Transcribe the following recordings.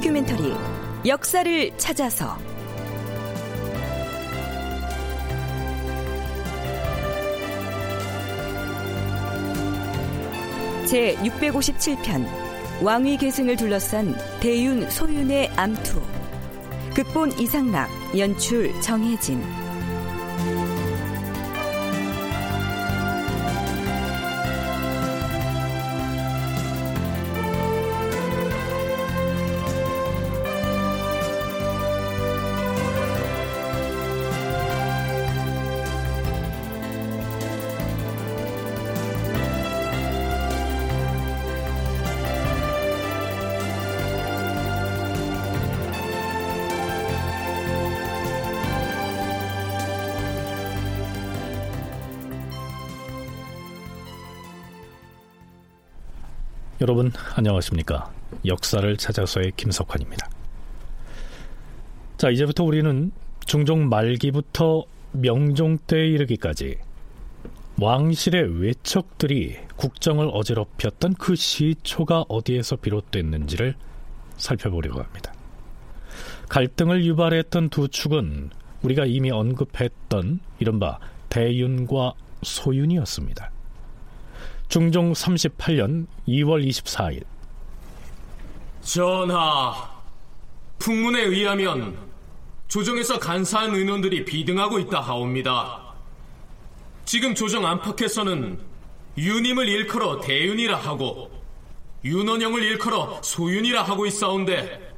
다큐멘터리 역사를 찾아서. 제 657편 왕위 계승을 둘러싼 대윤 소윤의 암투. 극본 이상락 연출 정혜진 여러분 안녕하십니까? 역사를 찾아서의 김석환입니다. 자, 이제부터 우리는 중종 말기부터 명종 때에 이르기까지 왕실의 외척들이 국정을 어지럽혔던 그 시초가 어디에서 비롯됐는지를 살펴보려고 합니다. 갈등을 유발했던 두 축은 우리가 이미 언급했던 이른바 대윤과 소윤이었습니다. 중종 38년 2월 24일 전하, 풍문에 의하면 조정에서 간사한 의논들이 비등하고 있다 하옵니다. 지금 조정 안팎에서는 유님을 일컬어 대윤이라 하고 윤원영을 일컬어 소윤이라 하고 있사온데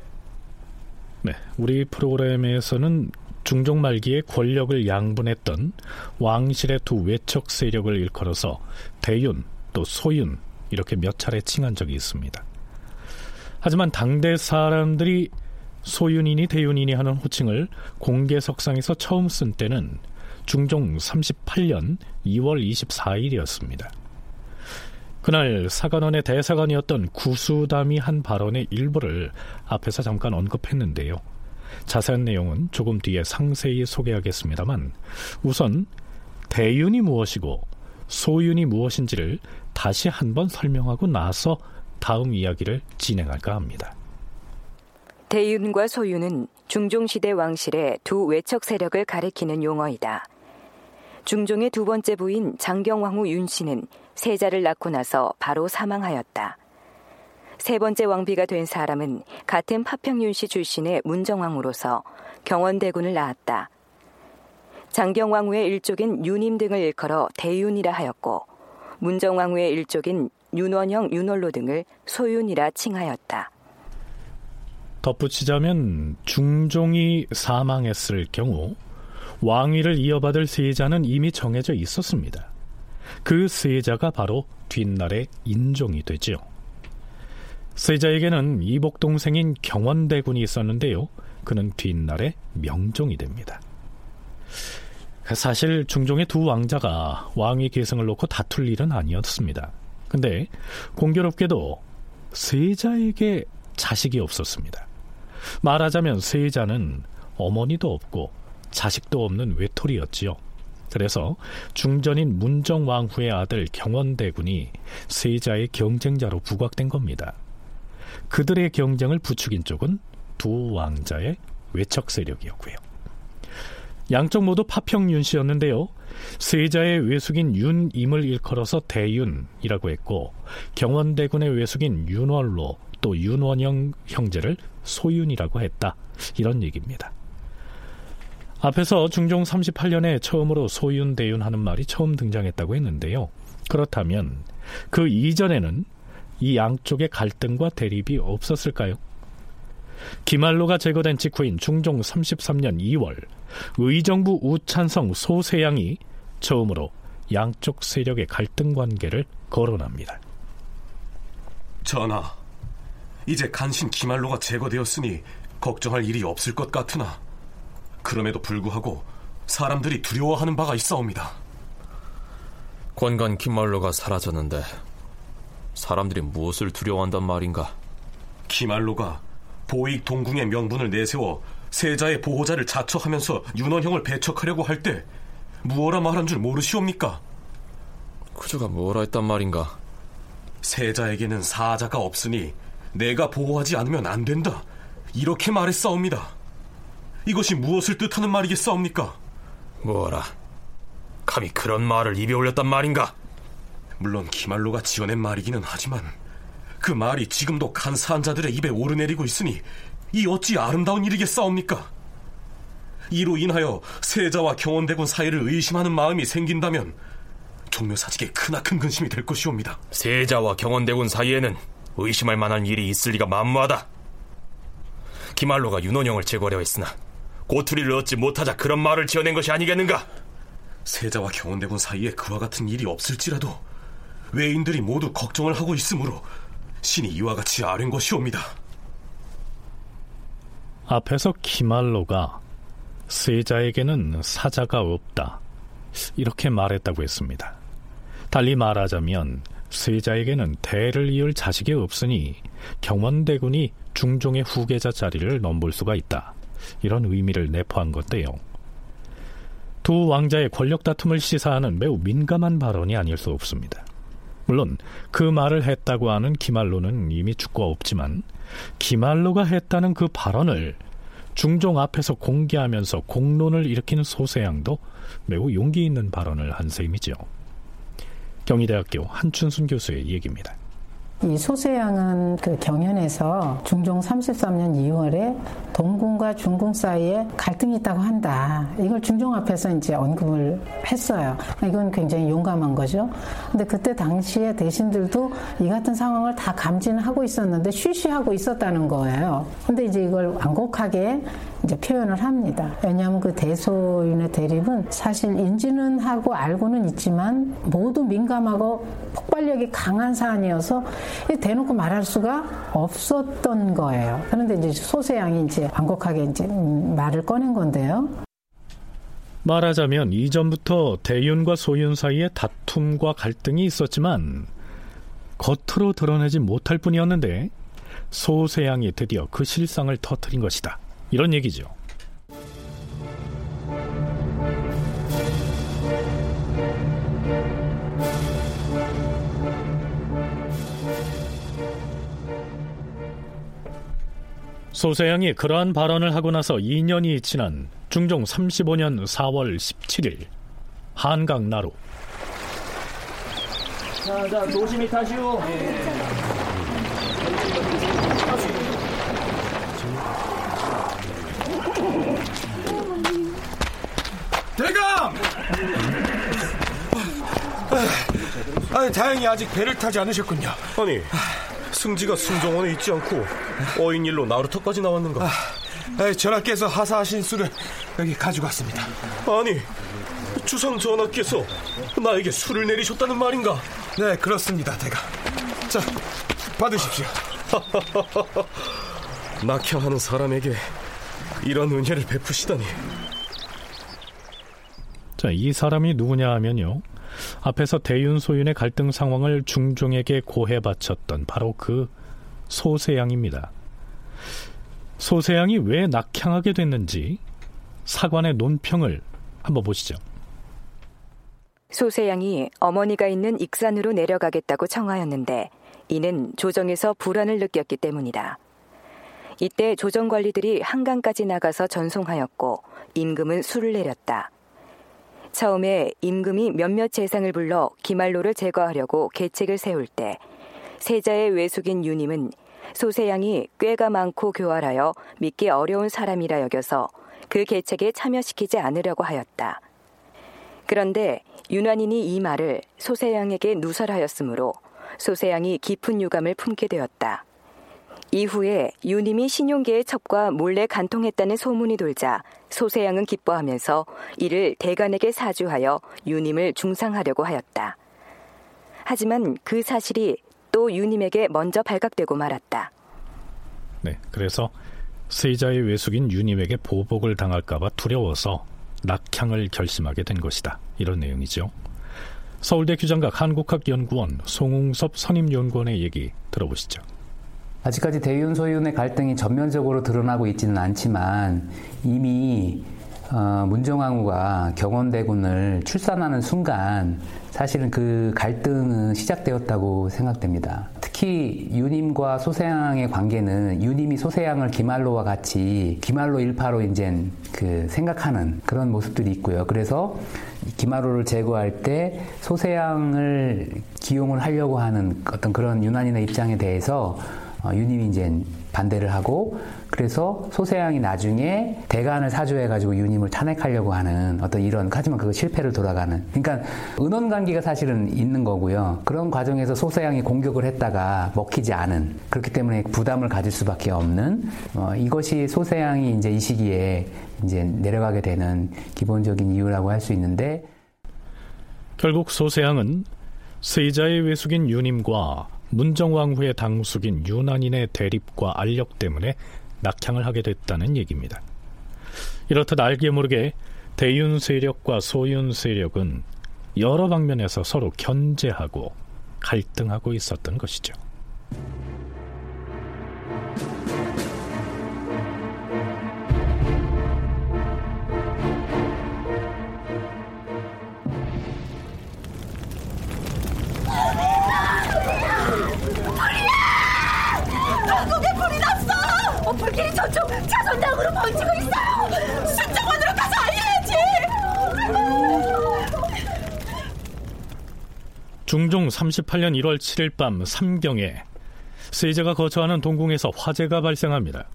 네, 우리 프로그램에서는 중종 말기에 권력을 양분했던 왕실의 두 외척 세력을 일컬어서 대윤 또 소윤 이렇게 몇 차례 칭한 적이 있습니다. 하지만 당대 사람들이 소윤이니 대윤이니 하는 호칭을 공개석상에서 처음 쓴 때는 중종 38년 2월 24일이었습니다. 그날 사관원의 대사관이었던 구수담이 한 발언의 일부를 앞에서 잠깐 언급했는데요. 자세한 내용은 조금 뒤에 상세히 소개하겠습니다만 우선 대윤이 무엇이고 소윤이 무엇인지를 다시 한번 설명하고 나서 다음 이야기를 진행할까 합니다. 대윤과 소윤은 중종시대 왕실의 두 외척 세력을 가리키는 용어이다. 중종의 두 번째 부인 장경왕후 윤씨는 세자를 낳고 나서 바로 사망하였다. 세 번째 왕비가 된 사람은 같은 파평윤씨 출신의 문정왕으로서 경원대군을 낳았다. 장경왕후의 일족인 윤임 등을 일컬어 대윤이라 하였고 문정왕후의 일족인 윤원형, 윤월로 등을 소윤이라 칭하였다. 덧붙이자면 중종이 사망했을 경우 왕위를 이어받을 세자는 이미 정해져 있었습니다. 그 세자가 바로 뒷날의 인종이 되죠. 세자에게는 이복 동생인 경원대군이 있었는데요. 그는 뒷날의 명종이 됩니다. 사실 중종의 두 왕자가 왕위 계승을 놓고 다툴 일은 아니었습니다. 근데 공교롭게도 세자에게 자식이 없었습니다. 말하자면 세자는 어머니도 없고 자식도 없는 외톨이였지요. 그래서 중전인 문정왕후의 아들 경원대군이 세자의 경쟁자로 부각된 겁니다. 그들의 경쟁을 부추긴 쪽은 두 왕자의 외척 세력이었고요. 양쪽 모두 파평 윤 씨였는데요. 세자의 외숙인 윤임을 일컬어서 대윤이라고 했고 경원대군의 외숙인 윤월로 또 윤원영 형제를 소윤이라고 했다. 이런 얘기입니다. 앞에서 중종 38년에 처음으로 소윤, 대윤 하는 말이 처음 등장했다고 했는데요. 그렇다면 그 이전에는 이 양쪽의 갈등과 대립이 없었을까요? 기말로가 제거된 직후인 중종 33년 2월 의정부 우찬성 소세양이 처음으로 양쪽 세력의 갈등 관계를 거론합니다. 전하, 이제 간신 기말로가 제거되었으니 걱정할 일이 없을 것 같으나 그럼에도 불구하고 사람들이 두려워하는 바가 있사옵니다. 권간 기말로가 사라졌는데 사람들이 무엇을 두려워한단 말인가? 기말로가 보익 동궁의 명분을 내세워 세자의 보호자를 자처하면서 윤원형을 배척하려고 할 때 무어라 말한 줄 모르시옵니까? 그저가 뭐라 했단 말인가? 세자에게는 사자가 없으니 내가 보호하지 않으면 안 된다. 이렇게 말했사옵니다. 이것이 무엇을 뜻하는 말이겠사옵니까? 뭐라? 감히 그런 말을 입에 올렸단 말인가? 물론 기말로가 지어낸 말이기는 하지만 그 말이 지금도 간사한 자들의 입에 오르내리고 있으니 이 어찌 아름다운 일이겠사옵니까? 이로 인하여 세자와 경원대군 사이를 의심하는 마음이 생긴다면 종묘사직에 크나큰 근심이 될 것이옵니다. 세자와 경원대군 사이에는 의심할 만한 일이 있을 리가 만무하다. 기말로가 윤원영을 제거하려 했으나 고투리를 얻지 못하자 그런 말을 지어낸 것이 아니겠는가? 세자와 경원대군 사이에 그와 같은 일이 없을지라도 외인들이 모두 걱정을 하고 있으므로 신이 이와 같이 아랜 것이옵니다. 앞에서 기말로가 세자에게는 사자가 없다. 이렇게 말했다고 했습니다. 달리 말하자면 세자에게는 대를 이을 자식이 없으니 경원대군이 중종의 후계자 자리를 넘볼 수가 있다. 이런 의미를 내포한 건데요. 두 왕자의 권력 다툼을 시사하는 매우 민감한 발언이 아닐 수 없습니다. 물론 그 말을 했다고 하는 기말로는 이미 죽고 없지만 기말로가 했다는 그 발언을 중종 앞에서 공개하면서 공론을 일으키는 소세양도 매우 용기 있는 발언을 한 셈이죠. 경희대학교 한춘순 교수의 얘기입니다. 이 소세양은 그 경연에서 중종 33년 2월에 동궁과 중궁 사이에 갈등이 있다고 한다. 이걸 중종 앞에서 이제 언급을 했어요. 이건 굉장히 용감한 거죠. 근데 그때 당시에 대신들도 이 같은 상황을 다 감지하고 있었는데 쉬쉬하고 있었다는 거예요. 근데 이제 이걸 완곡하게 이제 표현을 합니다. 왜냐하면 그 대소윤의 대립은 사실 인지는 하고 알고는 있지만 모두 민감하고 폭발력이 강한 사안이어서 대놓고 말할 수가 없었던 거예요. 그런데 이제 소세양이 이제 완곡하게 이제 말을 꺼낸 건데요. 말하자면 이전부터 대윤과 소윤 사이에 다툼과 갈등이 있었지만 겉으로 드러내지 못할 뿐이었는데 소세양이 드디어 그 실상을 터뜨린 것이다. 이런 얘기죠. 소세양이 그러한 발언을 하고 나서 2년이 지난 중종 35년 4월 17일 한강 나루 자, 자, 조심히 타시오. 대감! 아, 다행히 아직 배를 타지 않으셨군요. 아니, 승지가 승정원에 있지 않고 어인 일로 나루터까지 나왔는가? 아, 전하께서 하사하신 술을 여기 가지고 왔습니다. 아니, 주상 전하께서 나에게 술을 내리셨다는 말인가? 네, 그렇습니다, 대감. 자, 받으십시오. 낙향하는 사람에게 이런 은혜를 베푸시다니. 자, 이 사람이 누구냐 하면요. 앞에서 대윤 소윤의 갈등 상황을 중종에게 고해 바쳤던 바로 그 소세양입니다. 소세양이 왜 낙향하게 됐는지 사관의 논평을 한번 보시죠. 소세양이 어머니가 있는 익산으로 내려가겠다고 청하였는데 이는 조정에서 불안을 느꼈기 때문이다. 이때 조정 관리들이 한강까지 나가서 전송하였고 임금은 술을 내렸다. 처음에 임금이 몇몇 재상을 불러 기말로를 제거하려고 계책을 세울 때 세자의 외숙인 유님은 소세양이 꾀가 많고 교활하여 믿기 어려운 사람이라 여겨서 그 계책에 참여시키지 않으려고 하였다. 그런데 윤환인이 이 말을 소세양에게 누설하였으므로 소세양이 깊은 유감을 품게 되었다. 이후에 유님이 신용계의 첩과 몰래 간통했다는 소문이 돌자 소세양은 기뻐하면서 이를 대간에게 사주하여 유님을 중상하려고 하였다. 하지만 그 사실이 또 유님에게 먼저 발각되고 말았다. 네, 그래서 세자의 외숙인 유님에게 보복을 당할까봐 두려워서 낙향을 결심하게 된 것이다. 이런 내용이죠. 서울대 규장각 한국학연구원 송웅섭 선임연구원의 얘기 들어보시죠. 아직까지 대윤 소윤의 갈등이 전면적으로 드러나고 있지는 않지만 이미 어, 문정왕후가 경원대군을 출산하는 순간 사실은 그 갈등은 시작되었다고 생각됩니다. 특히 유님과 소세양의 관계는 유님이 소세양을 기말로와 같이 기말로 일파로 이제 그 생각하는 그런 모습들이 있고요. 그래서 기말로를 제거할 때 소세양을 기용을 하려고 하는 어떤 그런 유난인의 입장에 대해서 어, 유님이 이제 반대를 하고 그래서 소세양이 나중에 대간을 사주해가지고 유님을 탄핵하려고 하는 어떤 이런 하지만 그거 실패를 돌아가는. 그러니까 은원 관계가 사실은 있는 거고요. 그런 과정에서 소세양이 공격을 했다가 먹히지 않은 그렇기 때문에 부담을 가질 수밖에 없는 어, 이것이 소세양이 이제 이 시기에 이제 내려가게 되는 기본적인 이유라고 할 수 있는데 결국 소세양은 세자의 외숙인 유님과 문정왕후의 당숙인 유난인의 대립과 알력 때문에 낙향을 하게 됐다는 얘기입니다. 이렇듯 알게 모르게 대윤 세력과 소윤 세력은 여러 방면에서 서로 견제하고 갈등하고 있었던 것이죠. 불길이 저쪽 자선당으로 번지고 있어요. 순정원으로 가서 알려야지. 중종 38년 1월 7일 밤 삼경에 세자가 거처하는 동궁에서 화재가 발생합니다.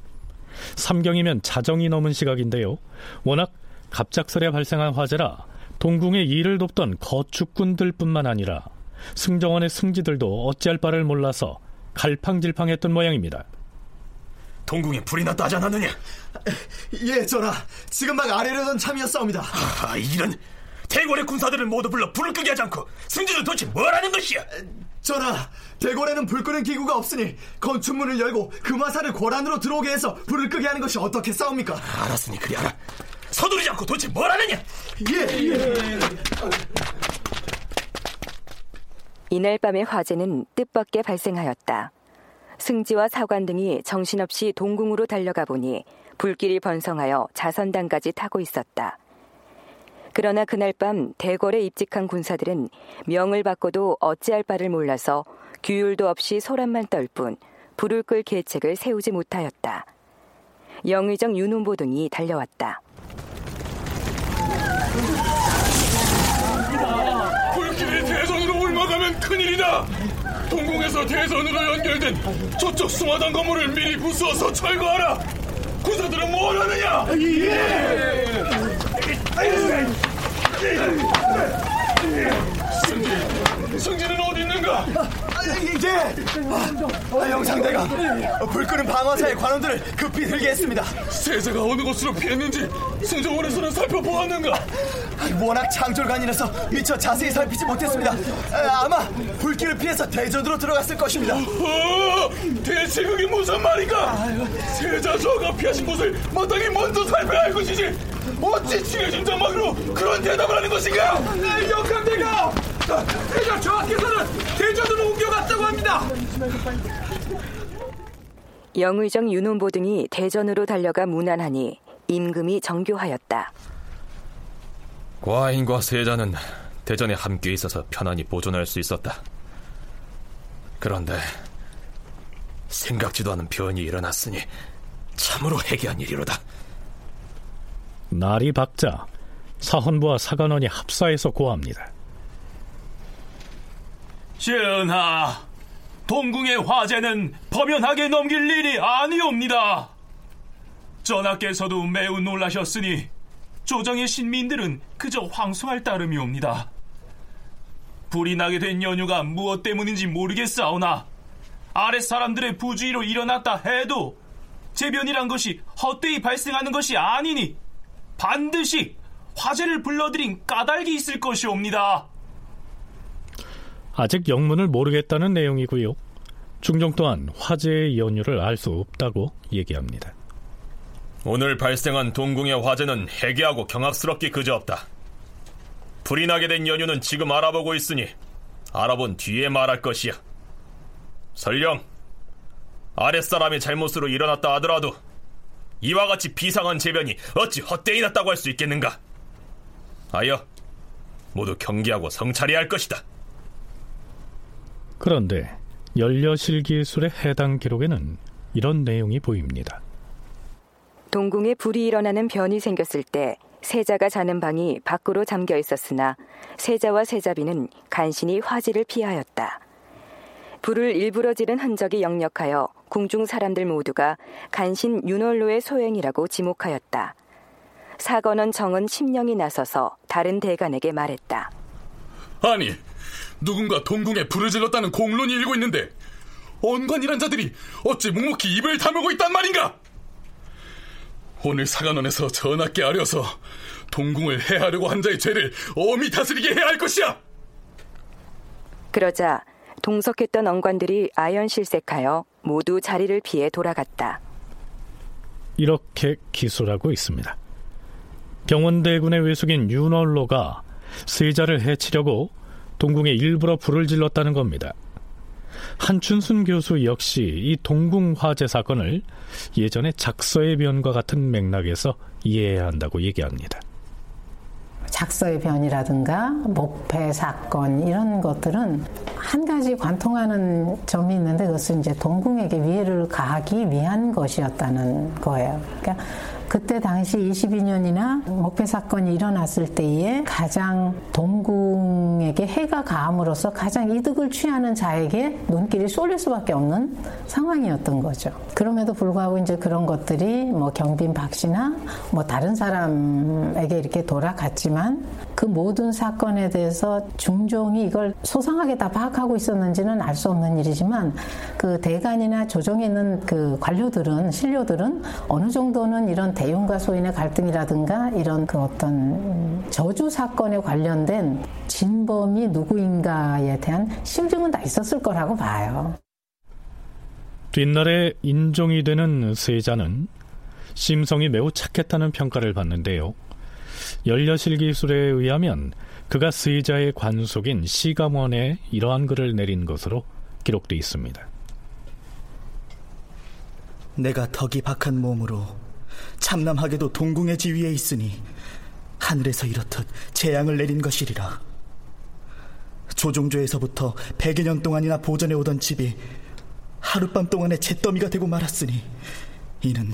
삼경이면 자정이 넘은 시각인데요. 워낙 갑작스레 발생한 화재라 동궁의 일을 돕던 거축군들뿐만 아니라 승정원의 승지들도 어찌할 바를 몰라서 갈팡질팡했던 모양입니다. 동궁에 불이 났다 하지 않았느냐? 예, 전하. 지금 막 아래려던 참이었사옵니다. 아, 이런 대궐의 군사들을 모두 불러 불을 끄게 하지 않고 승지는 도대체 뭘 하는 것이야? 전하, 대궐에는 불 끄는 기구가 없으니 건축문을 열고 금화사를 고란으로 들어오게 해서 불을 끄게 하는 것이 어떻게 싸웁니까? 알았으니 그리 하라. 서두르지 않고 도대체 뭘 하느냐? 예, 예. 이날 밤의 화재는 뜻밖의 발생하였다. 승지와 사관 등이 정신없이 동궁으로 달려가 보니 불길이 번성하여 자선당까지 타고 있었다. 그러나 그날 밤 대궐에 입직한 군사들은 명을 받고도 어찌할 바를 몰라서 규율도 없이 소란만 떨 뿐 불을 끌 계책을 세우지 못하였다. 영의정 윤운보 등이 달려왔다. 불길이 대선으로 올라가면 큰일이다. 동궁에서 대선으로 연결된 저쪽 수마당 건물을 미리 부수어서 철거하라. 군사들은 뭘 하느냐? 예. 승진, 승진은 어디 있는가? 이제 아, 영상대가 불 끄는 방어사의 관원들을 급히 들게 했습니다. 세자가 어느 곳으로 피했는지 승정원에서는 살펴보았는가? 워낙 창졸간이라서 미처 자세히 살피지 못했습니다. 아마 불길을 피해서 대전으로 들어갔을 것입니다. 어, 대체 그게 무슨 말인가? 세자 저가 피하신 곳을 마땅히 먼저 살펴야 할 것이지. 어찌 친해진 장막으로 그런 대답을 하는 것인가? 영상대가 세자 저하께서는 대전으로 옮겨갔다고 합니다. 영의정 윤원보 등이 대전으로 달려가 무난하니 임금이 정교하였다. 과인과 세자는 대전에 함께 있어서 편안히 보존할 수 있었다. 그런데 생각지도 않은 변이 일어났으니 참으로 해괴한 일이로다. 날이 밝자 사헌부와 사관원이 합사해서 고합니다. 전하, 동궁의 화재는 범연하게 넘길 일이 아니옵니다. 전하께서도 매우 놀라셨으니 조정의 신민들은 그저 황송할 따름이옵니다. 불이 나게 된 연유가 무엇 때문인지 모르겠사오나 아랫 사람들의 부주의로 일어났다 해도 재변이란 것이 헛되이 발생하는 것이 아니니 반드시 화재를 불러들인 까닭이 있을 것이옵니다. 아직 영문을 모르겠다는 내용이고요. 중종 또한 화재의 연유를 알 수 없다고 얘기합니다. 오늘 발생한 동궁의 화재는 해괴하고 경악스럽기 그저없다. 불이 나게 된 연유는 지금 알아보고 있으니 알아본 뒤에 말할 것이야. 설령 아랫사람의 잘못으로 일어났다 하더라도 이와 같이 비상한 재변이 어찌 헛되이 났다고 할 수 있겠는가? 하여 모두 경계하고 성찰해야 할 것이다. 그런데 연려실 기술의 해당 기록에는 이런 내용이 보입니다. 동궁에 불이 일어나는 변이 생겼을 때 세자가 자는 방이 밖으로 잠겨 있었으나 세자와 세자비는 간신히 화재를 피하였다. 불을 일부러 지른 흔적이 역력하여 궁중 사람들 모두가 간신 윤월로의 소행이라고 지목하였다. 사건원 정은 심령이 나서서 다른 대간에게 말했다. 아니, 누군가 동궁에 불을 질렀다는 공론이 일고 있는데 언관이란 자들이 어찌 묵묵히 입을 다물고 있단 말인가? 오늘 사관원에서 전하께 아려서 동궁을 해하려고 한 자의 죄를 엄히 다스리게 해야 할 것이야. 그러자 동석했던 언관들이 아연실색하여 모두 자리를 피해 돌아갔다. 이렇게 기술하고 있습니다. 경원대군의 외숙인 윤월로가 세자를 해치려고 동궁에 일부러 불을 질렀다는 겁니다. 한춘순 교수 역시 이 동궁 화재 사건을 예전의 작서의 변과 같은 맥락에서 이해해야 한다고 얘기합니다. 작서의 변이라든가 목패 사건 이런 것들은 한 가지 관통하는 점이 있는데 그것은 이제 동궁에게 위해를 가하기 위한 것이었다는 거예요. 그러니까 그때 당시 22년이나 목패 사건이 일어났을 때에 가장 동궁에게 해가 가함으로써 가장 이득을 취하는 자에게 눈길이 쏠릴 수밖에 없는 상황이었던 거죠. 그럼에도 불구하고 이제 그런 것들이 뭐 경빈 박 씨나 뭐 다른 사람에게 이렇게 돌아갔지만 그 모든 사건에 대해서 중종이 이걸 소상하게 다 파악하고 있었는지는 알 수 없는 일이지만 그 대간이나 조정에 있는 그 관료들은 신료들은 어느 정도는 이런 대윤과 소인의 갈등이라든가 이런 그 어떤 저주 사건에 관련된 진범이 누구인가에 대한 심증은 다 있었을 거라고 봐요. 뒷날에 인종이 되는 세자는 심성이 매우 착했다는 평가를 받는데요. 연려실 기술에 의하면 그가 세자의 관속인 시감원에 이러한 글을 내린 것으로 기록돼 있습니다. 내가 덕이 박한 몸으로 참남하게도 동궁의 지위에 있으니 하늘에서 이렇듯 재앙을 내린 것이리라. 조종조에서부터 백여 년 동안이나 보전해 오던 집이 하룻밤 동안에 잿더미가 되고 말았으니 이는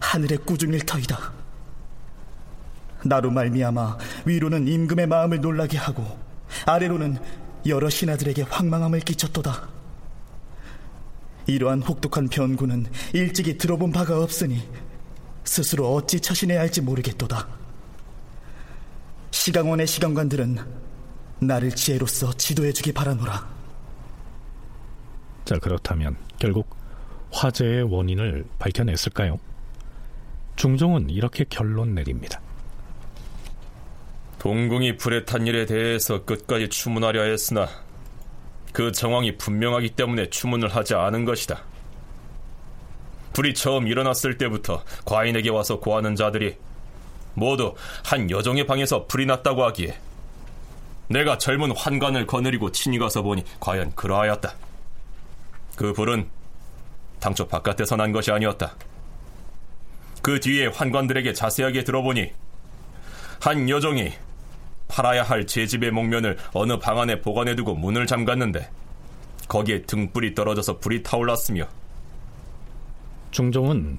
하늘의 꾸중일 터이다. 나로 말미암아 위로는 임금의 마음을 놀라게 하고 아래로는 여러 신하들에게 황망함을 끼쳤도다. 이러한 혹독한 변구는 일찍이 들어본 바가 없으니 스스로 어찌 처신해야 할지 모르겠도다. 시강원의 시강관들은 나를 지혜로서 지도해주기 바라노라. 자, 그렇다면 결국 화재의 원인을 밝혀냈을까요? 중종은 이렇게 결론 내립니다. 동궁이 불에 탄 일에 대해서 끝까지 추문하려 했으나 그 정황이 분명하기 때문에 추문을 하지 않은 것이다. 불이 처음 일어났을 때부터 과인에게 와서 고하는 자들이 모두 한 여종의 방에서 불이 났다고 하기에 내가 젊은 환관을 거느리고 친히 가서 보니 과연 그러하였다. 그 불은 당초 바깥에서 난 것이 아니었다. 그 뒤에 환관들에게 자세하게 들어보니 한 여종이 팔아야 할 제 집의 목면을 어느 방 안에 보관해두고 문을 잠갔는데 거기에 등불이 떨어져서 불이 타올랐으며 중종은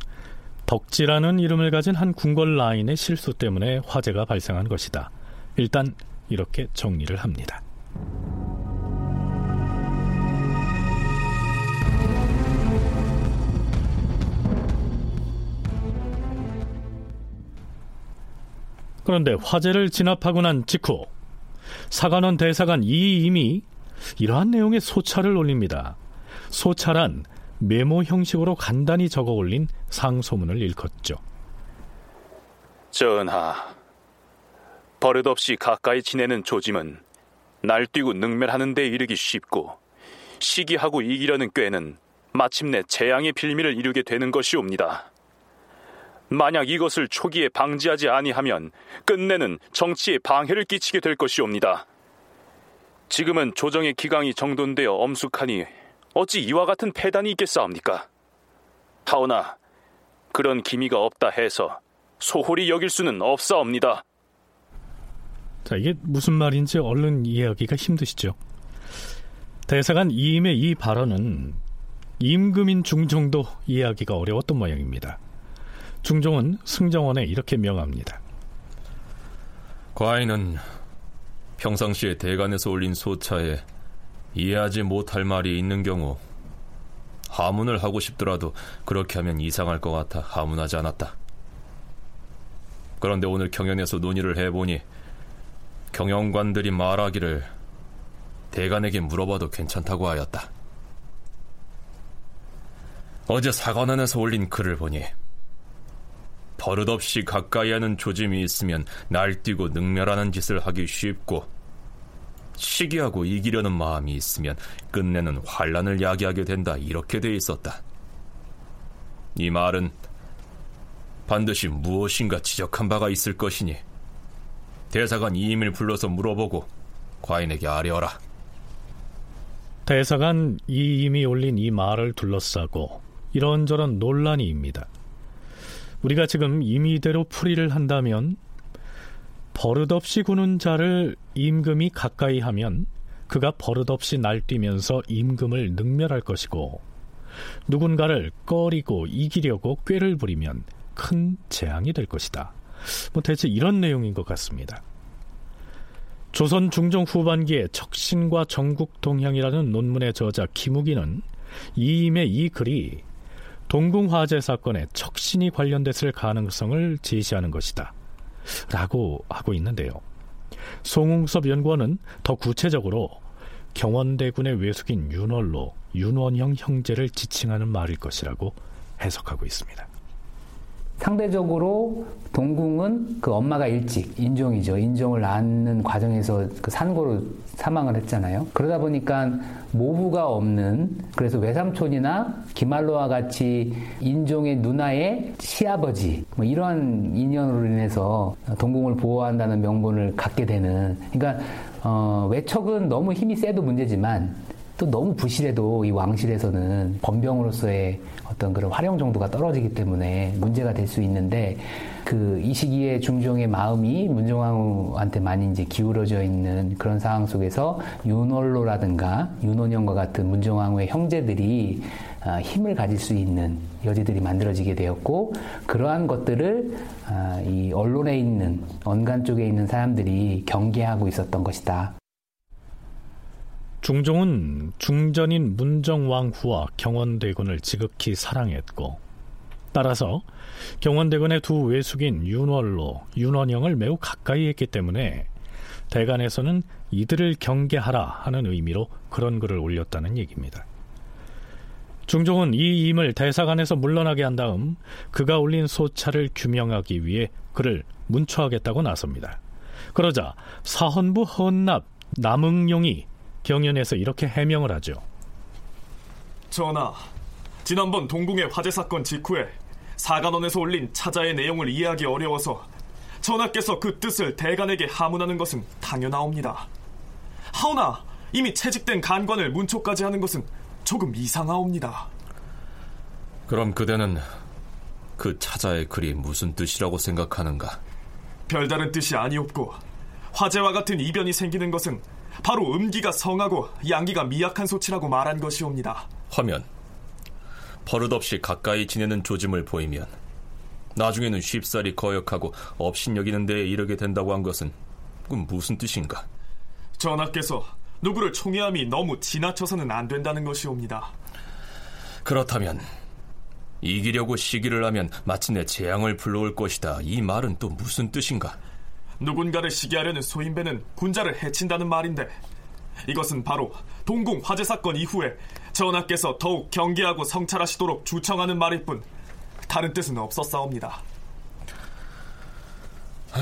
덕지라는 이름을 가진 한 궁궐 라인의 실수 때문에 화재가 발생한 것이다. 일단 이렇게 정리를 합니다. 그런데 화재를 진압하고 난 직후 사관원 대사관 이임이 이러한 내용의 소차를 올립니다. 소차란 메모 형식으로 간단히 적어 올린 상소문을 일컫죠. 전하, 버릇없이 가까이 지내는 조짐은 날뛰고 능멸하는 데 이르기 쉽고 시기하고 이기려는 꾀는 마침내 재앙의 빌미를 이루게 되는 것이옵니다. 만약 이것을 초기에 방지하지 아니하면 끝내는 정치에 방해를 끼치게 될 것이옵니다. 지금은 조정의 기강이 정돈되어 엄숙하니 어찌 이와 같은 폐단이 있겠사옵니까? 하오나 그런 기미가 없다 해서 소홀히 여길 수는 없사옵니다. 자, 이게 무슨 말인지 얼른 이해하기가 힘드시죠? 대사관 이임의 이 발언은 임금인 중종도 이해하기가 어려웠던 모양입니다. 중종은 승정원에 이렇게 명합니다. 과인은 평상시에 대관에서 올린 소차에 이해하지 못할 말이 있는 경우 하문을 하고 싶더라도 그렇게 하면 이상할 것 같아 하문하지 않았다. 그런데 오늘 경연에서 논의를 해보니 경영관들이 말하기를 대관에게 물어봐도 괜찮다고 하였다. 어제 사관원에서 올린 글을 보니 버릇없이 가까이 하는 조짐이 있으면 날뛰고 능멸하는 짓을 하기 쉽고 시기하고 이기려는 마음이 있으면 끝내는 환란을 야기하게 된다 이렇게 돼 있었다. 이 말은 반드시 무엇인가 지적한 바가 있을 것이니 대사관 이임을 불러서 물어보고 과인에게 아뢰어라. 대사관 이임이 올린 이 말을 둘러싸고 이런저런 논란이입니다. 우리가 지금 임의대로 풀이를 한다면 버릇없이 구는 자를 임금이 가까이 하면 그가 버릇없이 날뛰면서 임금을 능멸할 것이고 누군가를 꺼리고 이기려고 꾀를 부리면 큰 재앙이 될 것이다. 뭐 대체 이런 내용인 것 같습니다. 조선 중종 후반기에 척신과 전국 동향이라는 논문의 저자 김우기는 이임의 이 글이 동궁 화재 사건에 척신이 관련됐을 가능성을 제시하는 것이다. 라고 하고 있는데요. 송웅섭 연구원은 더 구체적으로 경원대군의 외숙인 윤월로 윤원형 형제를 지칭하는 말일 것이라고 해석하고 있습니다. 상대적으로 동궁은 그 엄마가 일찍 인종이죠. 인종을 낳는 과정에서 그 산고로 사망을 했잖아요. 그러다 보니까 모부가 없는 그래서 외삼촌이나 기말로와 같이 인종의 누나의 시아버지 뭐 이러한 인연으로 인해서 동궁을 보호한다는 명분을 갖게 되는 그러니까 어, 외척은 너무 힘이 세도 문제지만 또 너무 부실해도 이 왕실에서는 범병으로서의 어떤 그런 활용 정도가 떨어지기 때문에 문제가 될 수 있는데 그 이 시기에 중종의 마음이 문종왕후한테 많이 이제 기울어져 있는 그런 상황 속에서 윤월로라든가 윤원영과 같은 문종왕후의 형제들이 아, 힘을 가질 수 있는 여지들이 만들어지게 되었고 그러한 것들을 아, 이 언론에 있는 언간 쪽에 있는 사람들이 경계하고 있었던 것이다. 중종은 중전인 문정왕 후와 경원대군을 지극히 사랑했고 따라서 경원대군의 두 외숙인 윤월로, 윤원영을 매우 가까이 했기 때문에 대간에서는 이들을 경계하라 하는 의미로 그런 글을 올렸다는 얘기입니다. 중종은 이 임을 대사관에서 물러나게 한 다음 그가 올린 소차를 규명하기 위해 그를 문초하겠다고 나섭니다. 그러자 사헌부 헌납 남응용이 경연에서 이렇게 해명을 하죠. 전하, 지난번 동궁의 화재 사건 직후에 사관원에서 올린 차자의 내용을 이해하기 어려워서 전하께서 그 뜻을 대간에게 하문하는 것은 당연하옵니다. 하오나 이미 채직된 간관을 문초까지 하는 것은 조금 이상하옵니다. 그럼 그대는 그 차자의 글이 무슨 뜻이라고 생각하는가? 별다른 뜻이 아니옵고 화재와 같은 이변이 생기는 것은 바로 음기가 성하고 양기가 미약한 소치라고 말한 것이옵니다. 화면 버릇없이 가까이 지내는 조짐을 보이면 나중에는 쉽사리 거역하고 업신여기는 데에 이르게 된다고 한 것은 그 무슨 뜻인가? 전하께서 누구를 총애함이 너무 지나쳐서는 안 된다는 것이옵니다. 그렇다면 이기려고 시기를 하면 마침내 재앙을 불러올 것이다. 이 말은 또 무슨 뜻인가? 누군가를 시기하려는 소인배는 군자를 해친다는 말인데 이것은 바로 동궁 화재 사건 이후에 전하께서 더욱 경계하고 성찰하시도록 주청하는 말일 뿐 다른 뜻은 없었사옵니다. 하,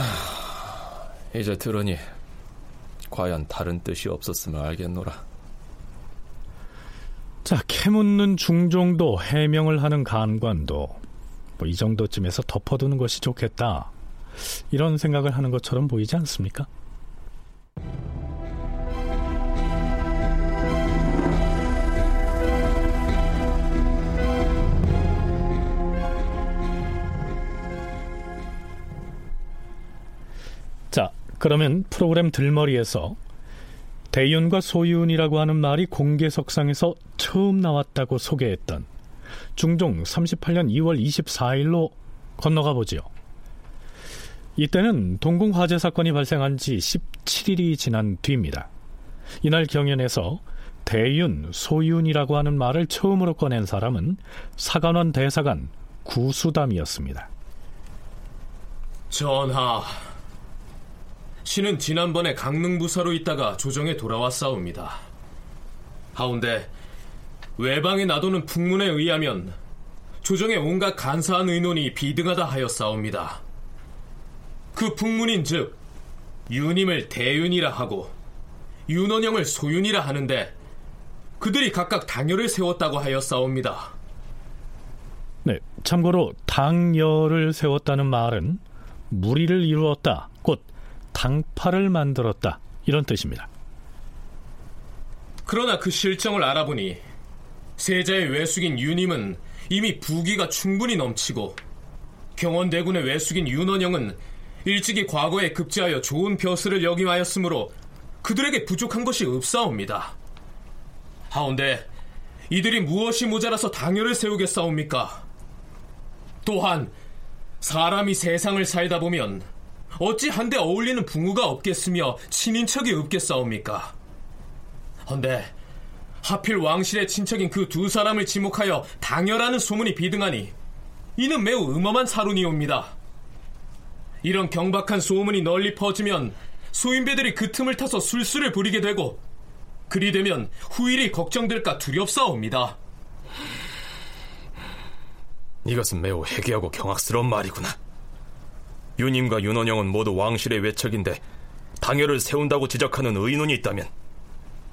이제 들으니 과연 다른 뜻이 없었으면 알겠노라. 자, 캐묻는 중종도 해명을 하는 간관도 뭐 이 정도쯤에서 덮어두는 것이 좋겠다. 이런 생각을 하는 것처럼 보이지 않습니까? 자, 그러면 프로그램 들머리에서 대윤과 소윤이라고 하는 말이 공개석상에서 처음 나왔다고 소개했던 중종 38년 2월 24일로 건너가 보지요. 이때는 동궁 화재 사건이 발생한 지 17일이 지난 뒤입니다. 이날 경연에서 대윤, 소윤이라고 하는 말을 처음으로 꺼낸 사람은 사관원 대사관 구수담이었습니다. 전하, 신은 지난번에 강릉부사로 있다가 조정에 돌아왔사옵니다. 하운데 외방에 나도는 풍문에 의하면 조정의 온갖 간사한 의논이 비등하다 하였사옵니다. 그 풍문인즉 유님을 대윤이라 하고 윤원영을 소윤이라 하는데 그들이 각각 당열을 세웠다고 하였사옵니다. 네, 참고로 당열을 세웠다는 말은 무리를 이루었다, 곧 당파를 만들었다 이런 뜻입니다. 그러나 그 실정을 알아보니 세자의 외숙인 유님은 이미 부기가 충분히 넘치고 경원대군의 외숙인 윤원영은 일찍이 과거에 급제하여 좋은 벼슬을 역임하였으므로 그들에게 부족한 것이 없사옵니다. 하운데 이들이 무엇이 모자라서 당열을 세우겠사옵니까? 또한 사람이 세상을 살다 보면 어찌 한데 어울리는 붕우가 없겠으며 친인척이 없겠사옵니까? 헌데 하필 왕실의 친척인 그 두 사람을 지목하여 당열하는 소문이 비등하니 이는 매우 음험한 사론이옵니다. 이런 경박한 소문이 널리 퍼지면 소인배들이 그 틈을 타서 술수를 부리게 되고 그리 되면 후일이 걱정될까 두렵사옵니다. 이것은 매우 해괴하고 경악스러운 말이구나. 유님과 윤원영은 모두 왕실의 외척인데 당열을 세운다고 지적하는 의논이 있다면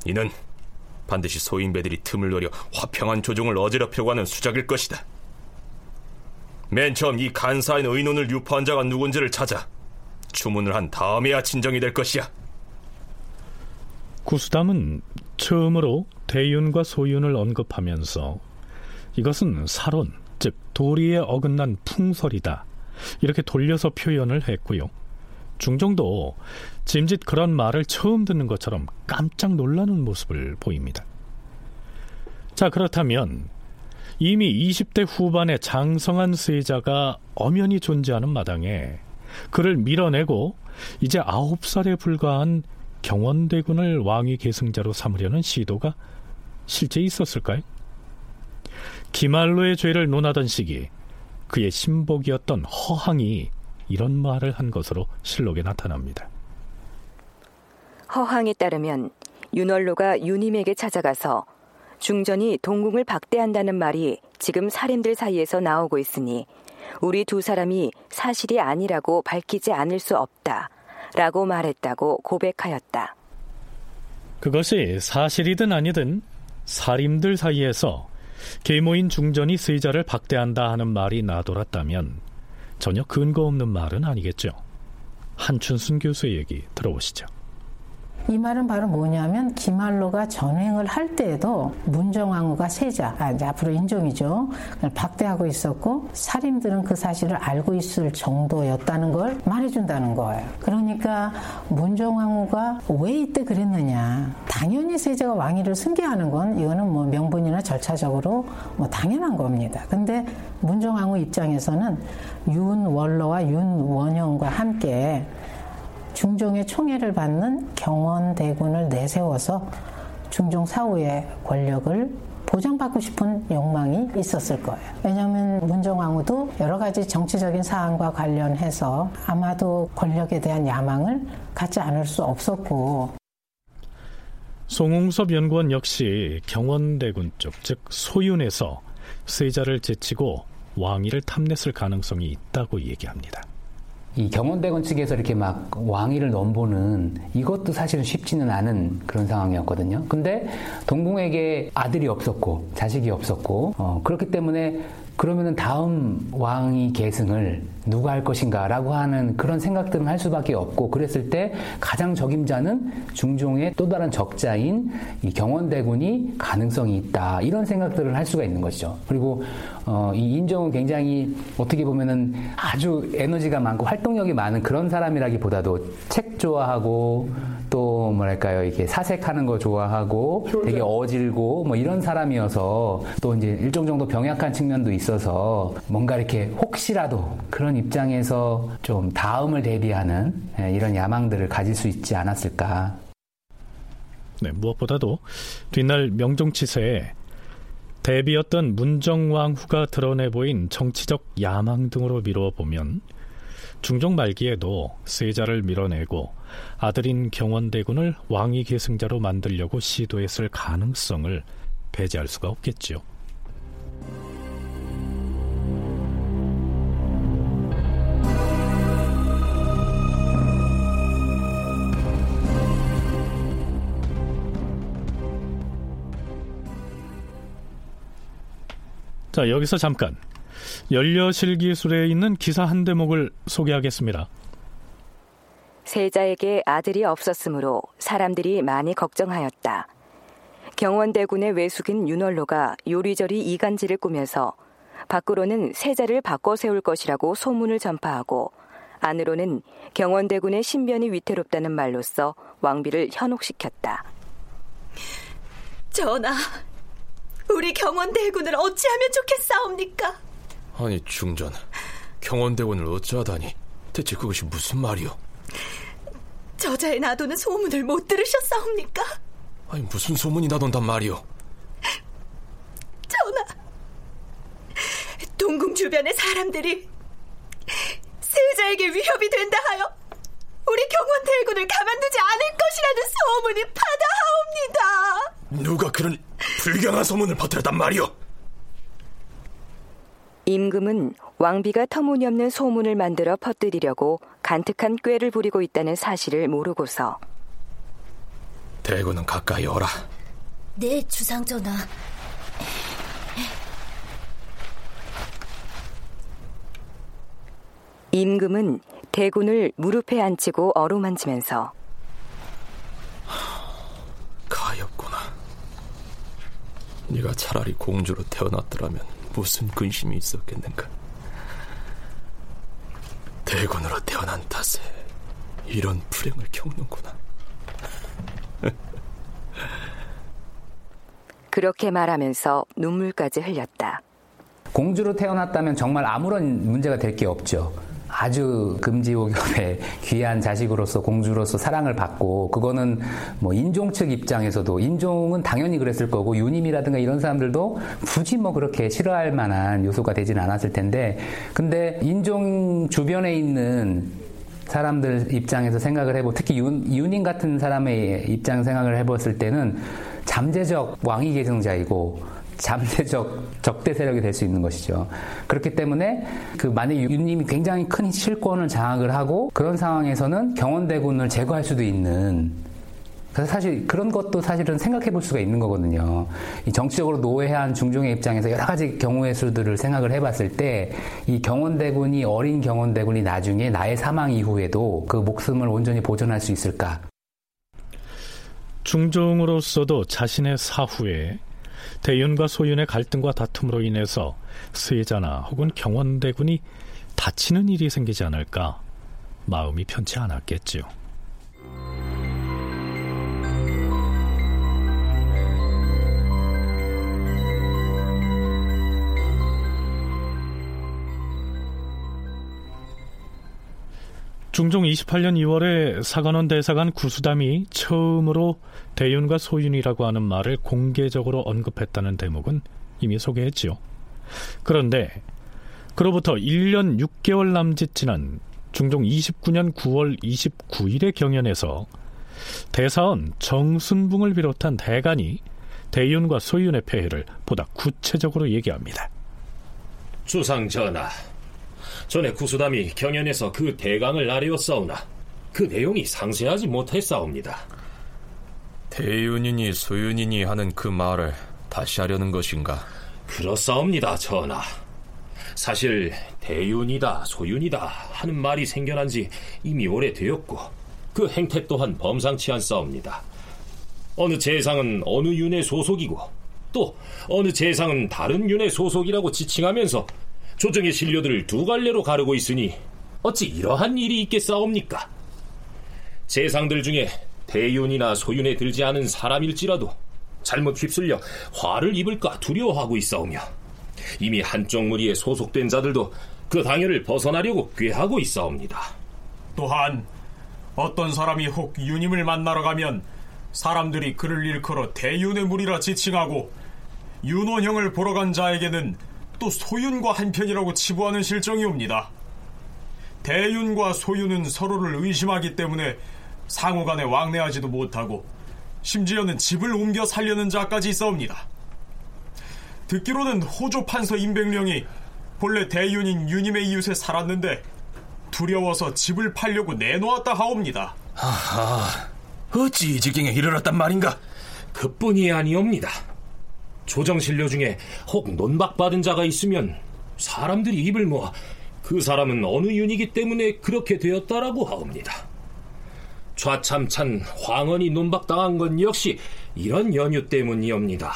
이는 반드시 소인배들이 틈을 노려 화평한 조정을 어지럽혀고 하는 수작일 것이다. 맨 처음 이 간사한 의논을 유포한 자가 누군지를 찾아 주문을 한 다음에야 진정이 될 것이야. 구수담은 처음으로 대윤과 소윤을 언급하면서 이것은 사론, 즉 도리에 어긋난 풍설이다. 이렇게 돌려서 표현을 했고요. 중종도 짐짓 그런 말을 처음 듣는 것처럼 깜짝 놀라는 모습을 보입니다. 자, 그렇다면 이미 20대 후반의 장성한 세자가 엄연히 존재하는 마당에 그를 밀어내고 이제 9살에 불과한 경원대군을 왕위 계승자로 삼으려는 시도가 실제 있었을까요? 기말로의 죄를 논하던 시기 그의 신복이었던 허항이 이런 말을 한 것으로 실록에 나타납니다. 허항에 따르면 윤월로가 유님에게 찾아가서 중전이 동궁을 박대한다는 말이 지금 사림들 사이에서 나오고 있으니 우리 두 사람이 사실이 아니라고 밝히지 않을 수 없다. 라고 말했다고 고백하였다. 그것이 사실이든 아니든 사림들 사이에서 계모인 중전이 세자를 박대한다 하는 말이 나돌았다면 전혀 근거 없는 말은 아니겠죠. 한춘순 교수의 얘기 들어보시죠. 이 말은 바로 뭐냐면 기말로가 전횡을 할 때에도 문정왕후가 세자, 아, 이제 앞으로 인종이죠. 박대하고 있었고 살인들은 그 사실을 알고 있을 정도였다는 걸 말해준다는 거예요. 그러니까 문정왕후가 왜 이때 그랬느냐? 당연히 세자가 왕위를 승계하는 건 이거는 뭐 명분이나 절차적으로 뭐 당연한 겁니다. 근데 문정왕후 입장에서는 윤원로와 윤원영과 함께 중종의 총애를 받는 경원대군을 내세워서 중종 사후의 권력을 보장받고 싶은 욕망이 있었을 거예요. 왜냐하면 문정왕후도 여러 가지 정치적인 사안과 관련해서 아마도 권력에 대한 야망을 갖지 않을 수 없었고 송웅섭 연구원 역시 경원대군 쪽, 즉 소윤에서 세자를 제치고 왕위를 탐냈을 가능성이 있다고 얘기합니다. 이 경원대군 측에서 이렇게 막 왕위를 넘보는 이것도 사실은 쉽지는 않은 그런 상황이었거든요. 근데 동궁에게 아들이 없었고 자식이 없었고 어, 그렇기 때문에 그러면은 다음 왕위 계승을 누가 할 것인가 라고 하는 그런 생각들은 할 수밖에 없고 그랬을 때 가장 적임자는 중종의 또 다른 적자인 이 경원대군이 가능성이 있다. 이런 생각들을 할 수가 있는 것이죠. 그리고 어, 이 인종은 굉장히 어떻게 보면은 아주 에너지가 많고 활동력이 많은 그런 사람이라기보다도 책 좋아하고 또 뭐랄까요? 이게 사색하는 거 좋아하고 되게 어질고 뭐 이런 사람이어서 또 이제 일정 정도 병약한 측면도 있어서 뭔가 이렇게 혹시라도 그런 입장에서 좀 다음을 대비하는 예, 이런 야망들을 가질 수 있지 않았을까. 네, 무엇보다도 뒷날 명종치세에 대비였던 문정왕 후가 드러내 보인 정치적 야망 등으로 미루어 보면 중종 말기에도 세자를 밀어내고 아들인 경원대군을 왕위 계승자로 만들려고 시도했을 가능성을 배제할 수가 없겠지요. 자, 여기서 잠깐 연려실 기술에 있는 기사 한 대목을 소개하겠습니다. 세자에게 아들이 없었으므로 사람들이 많이 걱정하였다. 경원대군의 외숙인 윤월로가 요리저리 이간질을 꾸며서 밖으로는 세자를 바꿔 세울 것이라고 소문을 전파하고 안으로는 경원대군의 신변이 위태롭다는 말로써 왕비를 현혹시켰다. 전하, 우리 경원대군을 어찌하면 좋겠사옵니까? 아니 중전, 경원대군을 어찌하다니 대체 그것이 무슨 말이오? 저자의 나도는 소문을 못 들으셨사옵니까? 아니 무슨 소문이 나돈단 말이오? 전하, 동궁 주변의 사람들이 세자에게 위협이 된다 하여 우리 경원 대군을 가만두지 않을 것이라는 소문이 파다하옵니다. 누가 그런 불경한 소문을 퍼뜨렸단 말이오? 임금은 왕비가 터무니없는 소문을 만들어 퍼뜨리려고 간특한 꾀를 부리고 있다는 사실을 모르고서 대군은 가까이 오라. 네, 주상전하. 임금은 대군을 무릎에 앉히고 어루만지면서 가엾구나. 네가 차라리 공주로 태어났더라면 무슨 근심이 있었겠는가. 대군으로 태어난 탓에 이런 불행을 겪는구나. 그렇게 말하면서 눈물까지 흘렸다. 공주로 태어났다면 정말 아무런 문제가 될 게 없죠. 아주 금지옥엽의 귀한 자식으로서 공주로서 사랑을 받고 그거는 뭐 인종 측 입장에서도 인종은 당연히 그랬을 거고 유님이라든가 이런 사람들도 굳이 뭐 그렇게 싫어할 만한 요소가 되진 않았을 텐데 근데 인종 주변에 있는 사람들 입장에서 생각을 해보 특히 윤, 윤인 같은 사람의 입장 생각을 해봤을 때는 잠재적 왕위 계승자이고 잠재적 적대 세력이 될 수 있는 것이죠. 그렇기 때문에 그 만약 윤님이 굉장히 큰 실권을 장악을 하고 그런 상황에서는 경원대군을 제거할 수도 있는 그래서 사실 그런 것도 사실은 생각해 볼 수가 있는 거거든요. 이 정치적으로 노예한 중종의 입장에서 여러 가지 경우의 수들을 생각을 해 봤을 때 이 경원대군이 어린 경원대군이 나중에 나의 사망 이후에도 그 목숨을 온전히 보존할 수 있을까? 중종으로서도 자신의 사후에 대윤과 소윤의 갈등과 다툼으로 인해서 세자나 혹은 경원대군이 다치는 일이 생기지 않을까 마음이 편치 않았겠지요. 중종 28년 2월에 사관원 대사관 구수담이 처음으로 대윤과 소윤이라고 하는 말을 공개적으로 언급했다는 대목은 이미 소개했지요. 그런데 그로부터 1년 6개월 남짓 지난 중종 29년 9월 29일의 경연에서 대사원 정순붕을 비롯한 대간이 대윤과 소윤의 폐해를 보다 구체적으로 얘기합니다. 주상 전하, 전에 구수담이 경연에서 그 대강을 아뢰었사오나 그 내용이 상세하지 못했사옵니다. 대윤이니 소윤이니 하는 그 말을 다시 하려는 것인가? 그렇사옵니다, 전하. 사실 대윤이다, 소윤이다 하는 말이 생겨난 지 이미 오래되었고 그 행태 또한 범상치 않사옵니다. 어느 재상은 어느 윤의 소속이고 또 어느 재상은 다른 윤의 소속이라고 지칭하면서 조정의 신료들을 두 갈래로 가르고 있으니 어찌 이러한 일이 있겠사옵니까? 재상들 중에 대윤이나 소윤에 들지 않은 사람일지라도 잘못 휩쓸려 화를 입을까 두려워하고 있사오며 이미 한쪽 무리에 소속된 자들도 그 당연을 벗어나려고 꾀하고 있사옵니다. 또한 어떤 사람이 혹 유님을 만나러 가면 사람들이 그를 일컬어 대윤의 무리라 지칭하고 윤원형을 보러 간 자에게는 또 소윤과 한편이라고 치부하는 실정이 옵니다. 대윤과 소윤은 서로를 의심하기 때문에 상호 간에 왕래하지도 못하고 심지어는 집을 옮겨 살려는 자까지 있어옵니다. 듣기로는 호조 판서 임백령이 본래 대윤인 유님의 이웃에 살았는데 두려워서 집을 팔려고 내놓았다 하옵니다. 하하, 어찌 이 지경에 이르렀단 말인가? 그뿐이 아니옵니다. 조정신료 중에 혹 논박받은 자가 있으면 사람들이 입을 모아 그 사람은 어느 윤이기 때문에 그렇게 되었다라고 하옵니다. 좌참찬 황언이 논박당한 건 역시 이런 연유 때문이옵니다.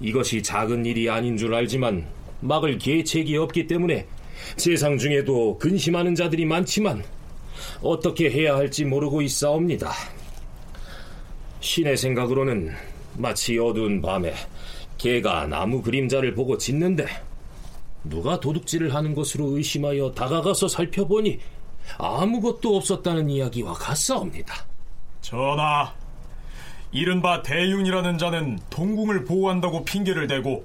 이것이 작은 일이 아닌 줄 알지만 막을 계책이 없기 때문에 세상 중에도 근심하는 자들이 많지만 어떻게 해야 할지 모르고 있사옵니다. 신의 생각으로는 마치 어두운 밤에 개가 나무 그림자를 보고 짖는데 누가 도둑질을 하는 것으로 의심하여 다가가서 살펴보니 아무것도 없었다는 이야기와 같사옵니다. 전하, 이른바 대윤이라는 자는 동궁을 보호한다고 핑계를 대고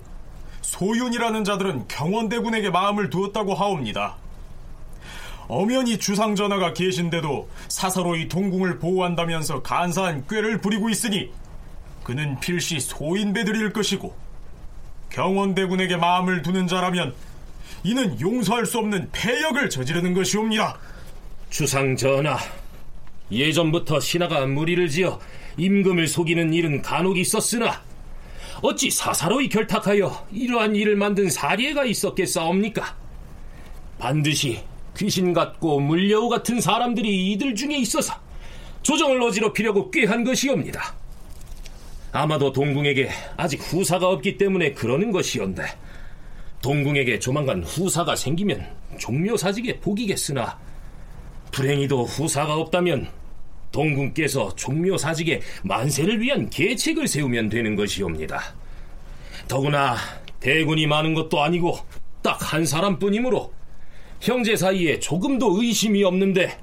소윤이라는 자들은 경원대군에게 마음을 두었다고 하옵니다. 엄연히 주상 전하가 계신데도 사사로이 동궁을 보호한다면서 간사한 꾀를 부리고 있으니 그는 필시 소인배들일 것이고 경원대군에게 마음을 두는 자라면 이는 용서할 수 없는 폐역을 저지르는 것이옵니다. 주상 전하, 예전부터 신하가 무리를 지어 임금을 속이는 일은 간혹 있었으나 어찌 사사로이 결탁하여 이러한 일을 만든 사례가 있었겠사옵니까? 반드시 귀신 같고 물려우 같은 사람들이 이들 중에 있어서 조정을 어지럽히려고 꾀한 것이옵니다. 아마도 동궁에게 아직 후사가 없기 때문에 그러는 것이온데 동궁에게 조만간 후사가 생기면 종묘사직에 복이겠으나 불행히도 후사가 없다면 동궁께서 종묘사직에 만세를 위한 계책을 세우면 되는 것이옵니다. 더구나 대군이 많은 것도 아니고 딱 한 사람뿐이므로 형제 사이에 조금도 의심이 없는데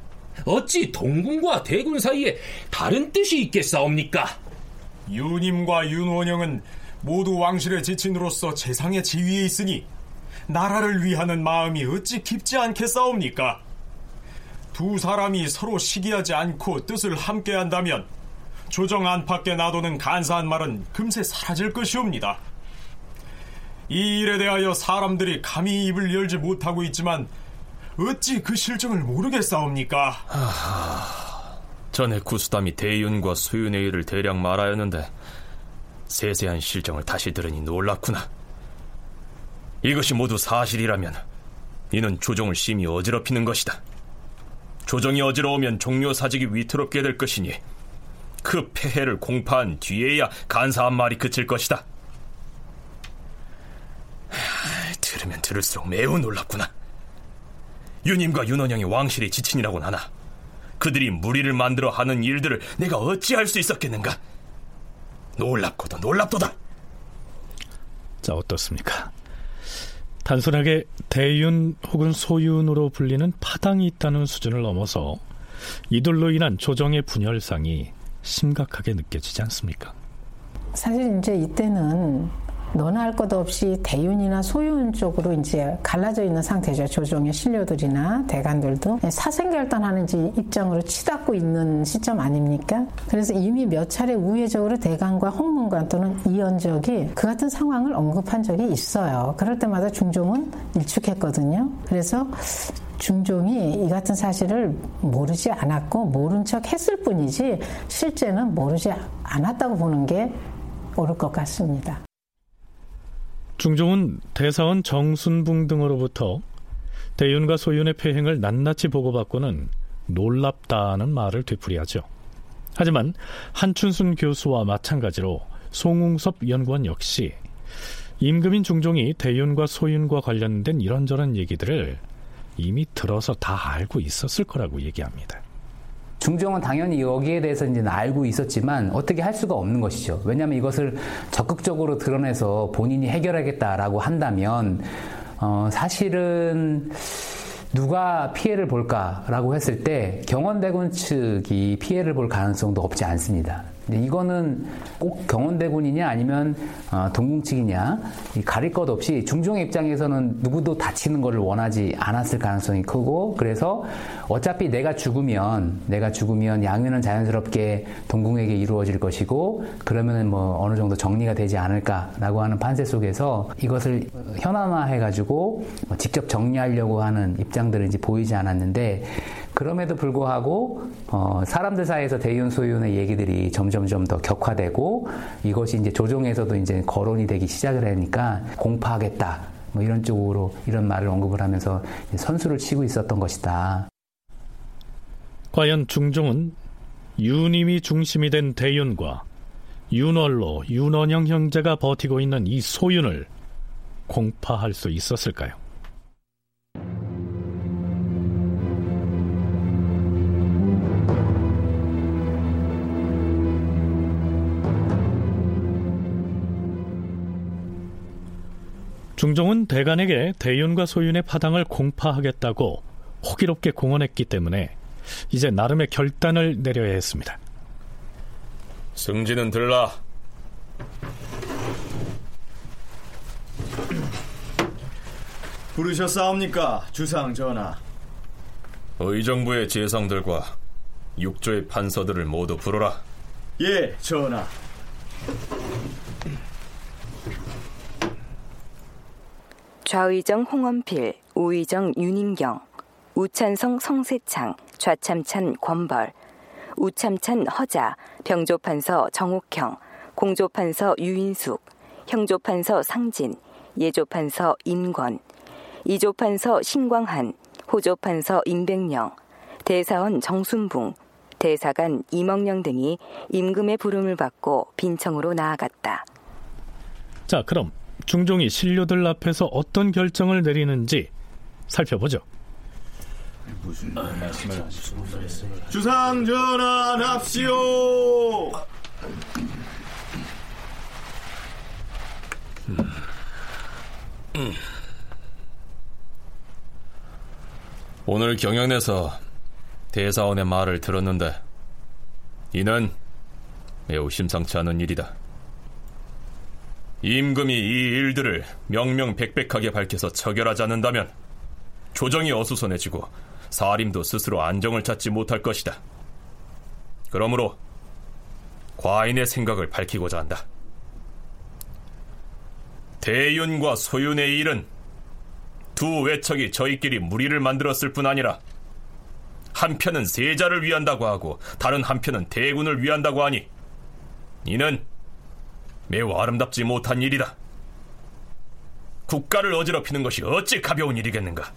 어찌 동궁과 대군 사이에 다른 뜻이 있겠사옵니까? 유님과 윤원영은 모두 왕실의 지친으로서 재상의 지위에 있으니 나라를 위하는 마음이 어찌 깊지 않겠사옵니까? 두 사람이 서로 시기하지 않고 뜻을 함께 한다면 조정 안팎에 놔두는 간사한 말은 금세 사라질 것이옵니다. 이 일에 대하여 사람들이 감히 입을 열지 못하고 있지만 어찌 그 실정을 모르겠사옵니까? 하하, 전에 구수담이 대윤과 소윤의 일을 대략 말하였는데 세세한 실정을 다시 들으니 놀랐구나. 이것이 모두 사실이라면 이는 조정을 심히 어지럽히는 것이다. 조정이 어지러우면 종묘 사직이 위태롭게 될 것이니 그 폐해를 공파한 뒤에야 간사한 말이 그칠 것이다. 하, 들으면 들을수록 매우 놀랍구나. 유님과 윤원영이 왕실의 지친이라곤 하나 그들이 무리를 만들어 하는 일들을 내가 어찌할 수 있었겠는가? 놀랍고도 놀랍도다. 자 어떻습니까? 단순하게 대윤 혹은 소윤으로 불리는 파당이 있다는 수준을 넘어서 이들로 인한 조정의 분열상이 심각하게 느껴지지 않습니까? 사실 이제 이때는 너나 할것 없이 대윤이나 소윤 쪽으로 이제 갈라져 있는 상태죠. 조정의 신료들이나 대관들도 사생결단하는지 입장으로 치닫고 있는 시점 아닙니까? 그래서 이미 몇 차례 우회적으로 대관과 홍문관 또는 이연적이 그 같은 상황을 언급한 적이 있어요. 그럴 때마다 중종은 일축했거든요. 그래서 중종이 이 같은 사실을 모르지 않았고 모른 척 했을 뿐이지 실제는 모르지 않았다고 보는 게 옳을 것 같습니다. 중종은 대사원 정순붕 등으로부터 대윤과 소윤의 폐행을 낱낱이 보고받고는 놀랍다는 말을 되풀이하죠. 하지만 한춘순 교수와 마찬가지로 송웅섭 연구원 역시 임금인 중종이 대윤과 소윤과 관련된 이런저런 얘기들을 이미 들어서 다 알고 있었을 거라고 얘기합니다. 중종은 당연히 여기에 대해서 이제 알고 있었지만 어떻게 할 수가 없는 것이죠. 왜냐하면 이것을 적극적으로 드러내서 본인이 해결하겠다라고 한다면 어, 사실은 누가 피해를 볼까라고 했을 때 경원대군 측이 피해를 볼 가능성도 없지 않습니다. 이거는 꼭 경원대군이냐 아니면 어, 동궁 측이냐 가릴 것 없이 중종의 입장에서는 누구도 다치는 것을 원하지 않았을 가능성이 크고 그래서 어차피 내가 죽으면 내가 죽으면 양위는 자연스럽게 동궁에게 이루어질 것이고 그러면은 뭐 어느 정도 정리가 되지 않을까라고 하는 판세 속에서 이것을 현안화해 가지고 직접 정리하려고 하는 입장들은 이제 보이지 않았는데 그럼에도 불구하고 어, 사람들 사이에서 대윤 소윤의 얘기들이 점점점 더 격화되고 이것이 이제 조정에서도 이제 거론이 되기 시작을 하니까 공파하겠다 뭐 이런 쪽으로 이런 말을 언급을 하면서 선수를 치고 있었던 것이다. 과연 중종은 윤임이 중심이 된 대윤과 윤월로 윤원영 형제가 버티고 있는 이 소윤을 공파할 수 있었을까요? 중종은 대간에게 대윤과 소윤의 파당을 공파하겠다고 호기롭게 공언했기 때문에 이제 나름의 결단을 내려야 했습니다. 승진은 들라. 부르셨사옵니까, 주상 전하? 의정부의 재상들과 육조의 판서들을 모두 부르라. 예, 전하. 좌의정 홍원필, 우의정 윤인경, 우찬성 성세창, 좌참찬 권벌, 우참찬 허자, 병조판서 정옥형, 공조판서 유인숙, 형조판서 상진, 예조판서 임권, 이조판서 신광한, 호조판서 임백령, 대사원 정순붕, 대사관 이멍령 등이 임금의 부름을 받고 빈청으로 나아갔다. 자, 그럼 중종이 신료들 앞에서 어떤 결정을 내리는지 살펴보죠. 무슨 말씀을 주상 전하 납시오. 오늘 경연에서 대사원의 말을 들었는데 이는 매우 심상치 않은 일이다. 임금이 이 일들을 명명백백하게 밝혀서 처결하지 않는다면 조정이 어수선해지고 사림도 스스로 안정을 찾지 못할 것이다. 그러므로 과인의 생각을 밝히고자 한다. 대윤과 소윤의 일은 두 외척이 저희끼리 무리를 만들었을 뿐 아니라 한편은 세자를 위한다고 하고 다른 한편은 대군을 위한다고 하니 이는 매우 아름답지 못한 일이다. 국가를 어지럽히는 것이 어찌 가벼운 일이겠는가?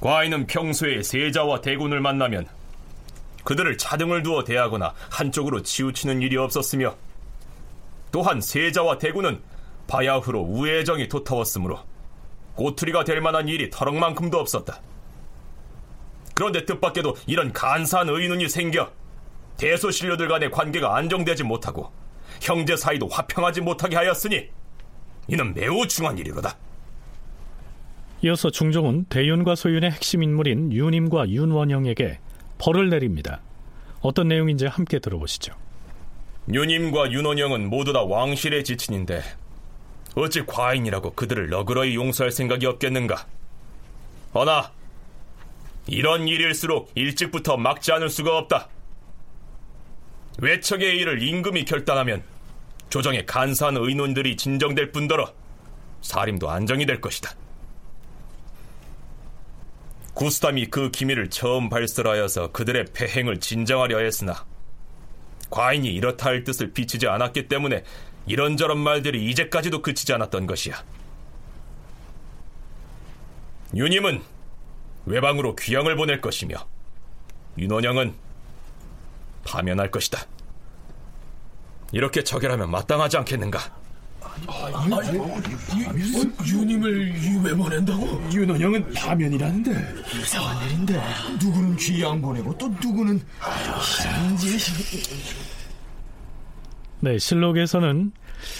과인은 평소에 세자와 대군을 만나면 그들을 차등을 두어 대하거나 한쪽으로 치우치는 일이 없었으며 또한 세자와 대군은 바야흐로 우애정이 도타웠으므로 꼬투리가 될 만한 일이 터럭만큼도 없었다. 그런데 뜻밖에도 이런 간사한 의논이 생겨 대소신료들 간의 관계가 안정되지 못하고 형제 사이도 화평하지 못하게 하였으니 이는 매우 중한 일이로다. 이어서 중종은 대윤과 소윤의 핵심 인물인 윤임과 윤원영에게 벌을 내립니다. 어떤 내용인지 함께 들어보시죠. 유님과 윤원영은 모두 다 왕실의 지친인데 어찌 과인이라고 그들을 너그러이 용서할 생각이 없겠는가? 허나 이런 일일수록 일찍부터 막지 않을 수가 없다. 외척의 일을 임금이 결단하면 조정에 간사한 의논들이 진정될 뿐더러 사림도 안정이 될 것이다. 구스담이 그 기밀을 처음 발설하여서 그들의 폐행을 진정하려 했으나 과인이 이렇다 할 뜻을 비치지 않았기 때문에 이런저런 말들이 이제까지도 그치지 않았던 것이야. 유님은 외방으로 귀양을 보낼 것이며 윤원영은 파면할 것이다. 이렇게 처결하면 마땅하지 않겠는가? 유님을 왜 보낸다고? 윤원영은 파면이라는데 이상한 일인데 누구는 귀양 보내고 또 누구는 네, 실록에서는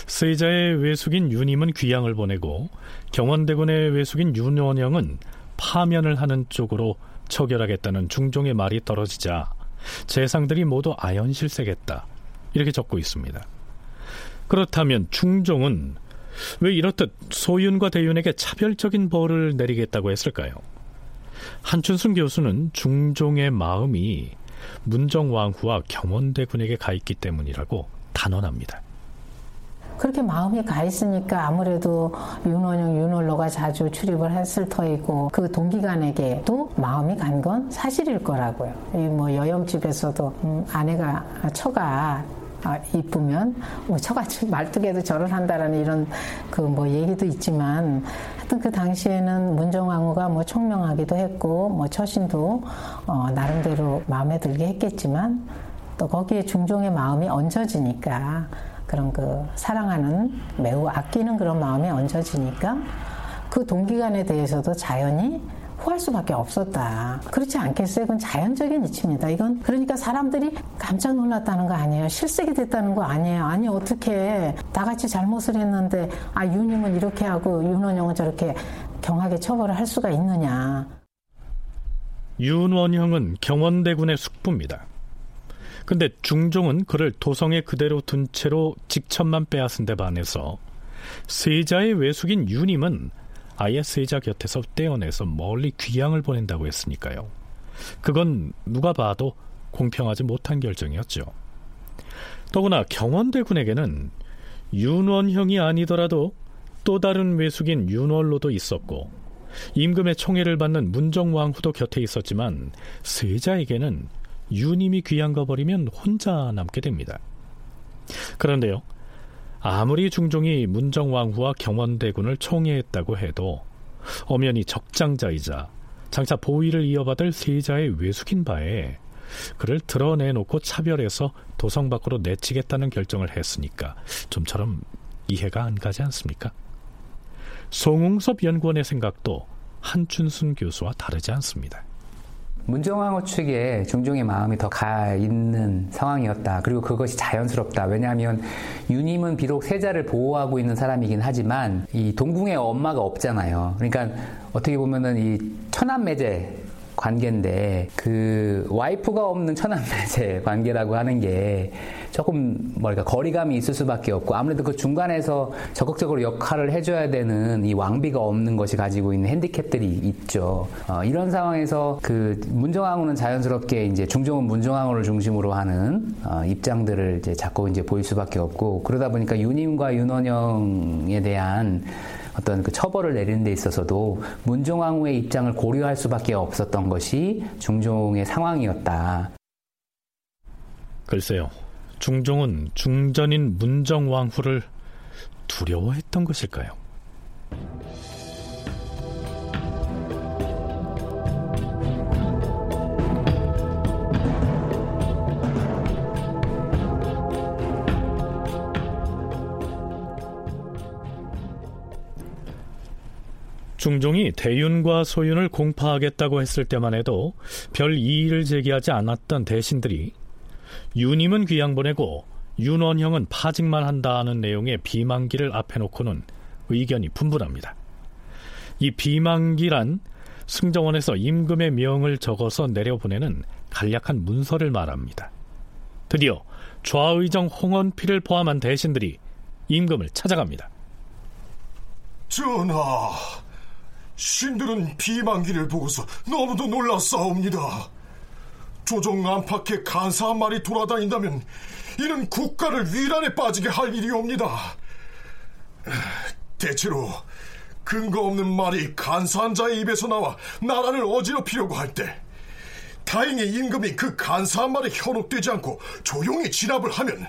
세자의 외숙인 윤임은 귀양을 보내고 경원대군의 외숙인 윤원영은 파면을 하는 쪽으로 처결하겠다는 중종의 말이 떨어지자 재상들이 모두 아연실세겠다 이렇게 적고 있습니다. 그렇다면 중종은 왜 이렇듯 소윤과 대윤에게 차별적인 벌을 내리겠다고 했을까요? 한춘순 교수는 중종의 마음이 문정왕후와 경원대군에게 가 있기 때문이라고 단언합니다. 그렇게 마음이 가 있으니까 아무래도 윤원영, 윤월로가 자주 출입을 했을 터이고 그 동기간에게도 마음이 간 건 사실일 거라고요. 이뭐 여염집에서도 음, 아내가 처가 아, 이쁘면 뭐 처가 말뚝에도 절을 한다라는 이런 그 뭐 얘기도 있지만 하여튼 그 당시에는 문정왕후가 뭐 총명하기도 했고 뭐 처신도 어, 나름대로 마음에 들게 했겠지만 또 거기에 중종의 마음이 얹어지니까 그런 그 사랑하는 매우 아끼는 그런 마음이 얹어지니까 그 동기간에 대해서도 자연히 후할 수밖에 없었다. 그렇지 않겠어요? 그건 자연적인 이치입니다. 이건 그러니까 사람들이 깜짝 놀랐다는 거 아니에요. 실색이 됐다는 거 아니에요. 아니 어떻게 다 같이 잘못을 했는데 아 윤임은 이렇게 하고 윤원영은 저렇게 경하게 처벌을 할 수가 있느냐. 윤원형은 경원대군의 숙부입니다. 근데 중종은 그를 도성에 그대로 둔 채로 직천만 빼앗은 데 반해서 세자의 외숙인 윤임은 아예 세자 곁에서 떼어내서 멀리 귀양을 보낸다고 했으니까요. 그건 누가 봐도 공평하지 못한 결정이었죠. 더구나 경원대군에게는 윤원형이 아니더라도 또 다른 외숙인 윤월로도 있었고 임금의 총애를 받는 문정왕후도 곁에 있었지만 세자에게는 유님이 귀양 가 버리면 혼자 남게 됩니다. 그런데요. 아무리 중종이 문정왕후와 경원대군을 총애했다고 해도 엄연히 적장자이자 장차 보위를 이어받을 세자의 외숙인 바에 그를 드러내놓고 차별해서 도성 밖으로 내치겠다는 결정을 했으니까 좀처럼 이해가 안 가지 않습니까? 송웅섭 연구원의 생각도 한춘순 교수와 다르지 않습니다. 문정왕후 측에 중종의 마음이 더 가 있는 상황이었다. 그리고 그것이 자연스럽다. 왜냐하면 유님은 비록 세자를 보호하고 있는 사람이긴 하지만 이 동궁에 엄마가 없잖아요. 그러니까 어떻게 보면은 이 천안매제 관계인데 그 와이프가 없는 천안매제 관계라고 하는 게 조금 뭐랄까 거리감이 있을 수밖에 없고 아무래도 그 중간에서 적극적으로 역할을 해줘야 되는 이 왕비가 없는 것이 가지고 있는 핸디캡들이 있죠. 어, 이런 상황에서 그 문정왕후는 자연스럽게 이제 중종은 문정왕후를 중심으로 하는 어, 입장들을 이제 자꾸 이제 보일 수밖에 없고 그러다 보니까 유님과 윤원영에 대한 어떤 그 처벌을 내리는 데 있어서도 문종왕후의 입장을 고려할 수밖에 없었던 것이 중종의 상황이었다. 글쎄요. 중종은 중전인 문정왕후를 두려워했던 것일까요? 중종이 대윤과 소윤을 공파하겠다고 했을 때만 해도 별 이의를 제기하지 않았던 대신들이 윤임은 귀양 보내고 윤원형은 파직만 한다는 내용의 비만기를 앞에 놓고는 의견이 분분합니다. 이 비만기란 승정원에서 임금의 명을 적어서 내려보내는 간략한 문서를 말합니다. 드디어 좌의정 홍원필을 포함한 대신들이 임금을 찾아갑니다. 전하, 신들은 비만기를 보고서 너무도 놀랐사옵니다. 조정 안팎에 간사 한 말이 돌아다닌다면 이는 국가를 위란에 빠지게 할 일이옵니다. 대체로 근거 없는 말이 간사한 자의 입에서 나와 나라를 어지럽히려고 할 때 다행히 임금이 그 간사한 말에 현혹되지 않고 조용히 진압을 하면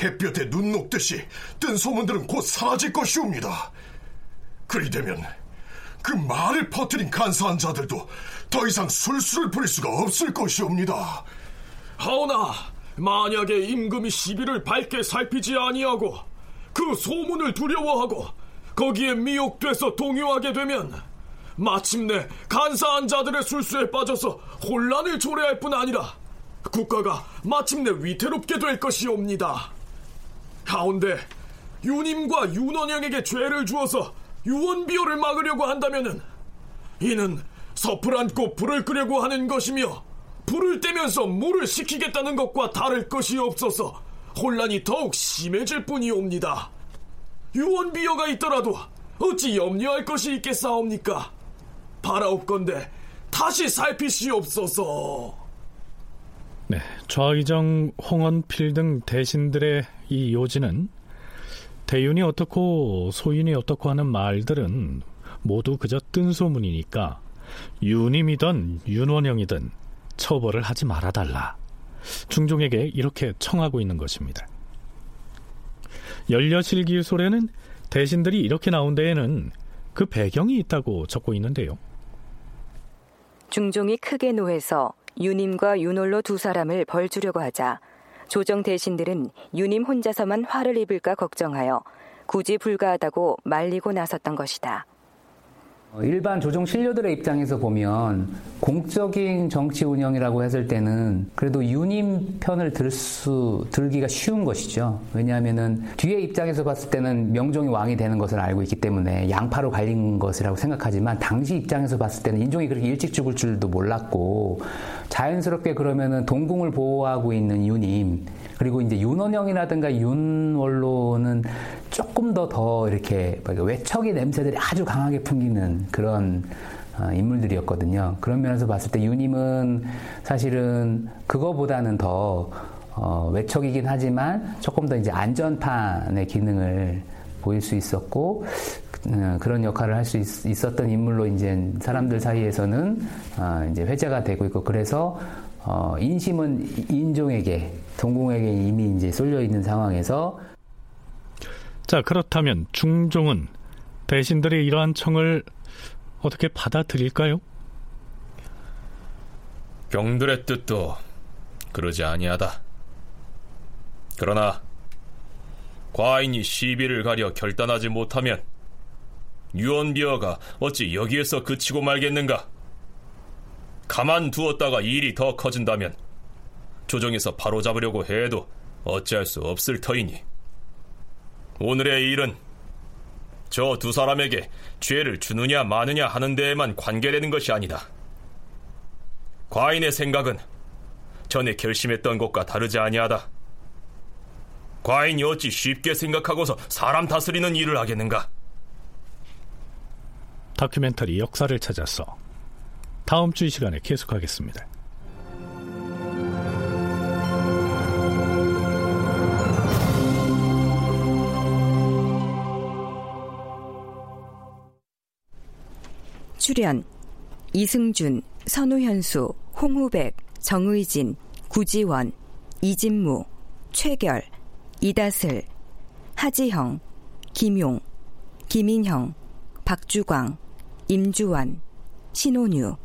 햇볕에 눈 녹듯이 뜬 소문들은 곧 사라질 것이옵니다. 그리 되면 그 말을 퍼뜨린 간사한 자들도 더 이상 술수를 부릴 수가 없을 것이옵니다. 하오나 만약에 임금이 시비를 밝게 살피지 아니하고 그 소문을 두려워하고 거기에 미혹돼서 동요하게 되면 마침내 간사한 자들의 술수에 빠져서 혼란을 초래할 뿐 아니라 국가가 마침내 위태롭게 될 것이옵니다. 가운데 유님과 윤원영에게 죄를 주어서 유언비어를 막으려고 한다면은 이는 섭을 안고 불을 끄려고 하는 것이며 불을 떼면서 물을 식히겠다는 것과 다를 것이 없어서 혼란이 더욱 심해질 뿐이옵니다. 유언비어가 있더라도 어찌 염려할 것이 있겠사옵니까? 바라옵건대 다시 살피시옵소서. 네, 좌의정 홍원필 등 대신들의 이 요지는 대윤이 어떻고 소윤이 어떻고 하는 말들은 모두 그저 뜬소문이니까 윤임이든 윤원영이든 처벌을 하지 말아달라. 중종에게 이렇게 청하고 있는 것입니다. 열려실기 소래는 대신들이 이렇게 나온 데에는 그 배경이 있다고 적고 있는데요. 중종이 크게 노해서 유님과 윤홀로 두 사람을 벌 주려고 하자 조정 대신들은 유님 혼자서만 화를 입을까 걱정하여 굳이 불가하다고 말리고 나섰던 것이다. 어, 일반 조정 신료들의 입장에서 보면 공적인 정치 운영이라고 했을 때는 그래도 유님 편을 들 수, 들기가 쉬운 것이죠. 왜냐하면은 뒤에 입장에서 봤을 때는 명종이 왕이 되는 것을 알고 있기 때문에 양파로 갈린 것이라고 생각하지만 당시 입장에서 봤을 때는 인종이 그렇게 일찍 죽을 줄도 몰랐고 자연스럽게 그러면은 동궁을 보호하고 있는 유님 그리고 이제 윤원영이라든가 윤원로는 조금 더더 이렇게 외척의 냄새들이 아주 강하게 풍기는 그런 어, 인물들이었거든요. 그런 면에서 봤을 때 유님은 사실은 그거보다는 더 어, 외척이긴 하지만 조금 더 이제 안전판의 기능을 보일 수 있었고 어, 그런 역할을 할 수 있었던 인물로 이제 사람들 사이에서는 어, 이제 회자가 되고 있고 그래서 어, 인심은 인종에게 동궁에게 이미 이제 쏠려 있는 상황에서 자 그렇다면 중종은 대신들의 이러한 청을 어떻게 받아들일까요? 경들의 뜻도 그러지 아니하다. 그러나 과인이 시비를 가려 결단하지 못하면 유언비어가 어찌 여기에서 그치고 말겠는가? 가만 두었다가 일이 더 커진다면 조정에서 바로잡으려고 해도 어찌할 수 없을 터이니 오늘의 일은 저 두 사람에게 죄를 주느냐 마느냐 하는 데에만 관계되는 것이 아니다. 과인의 생각은 전에 결심했던 것과 다르지 아니하다. 과인이 어찌 쉽게 생각하고서 사람 다스리는 일을 하겠는가? 다큐멘터리 역사를 찾아서 다음 주 이 시간에 계속하겠습니다. 출연 이승준, 선우현수, 홍후백, 정의진, 구지원, 이진무, 최결, 이다슬, 하지형, 김용, 김인형, 박주광, 임주환, 신혼유.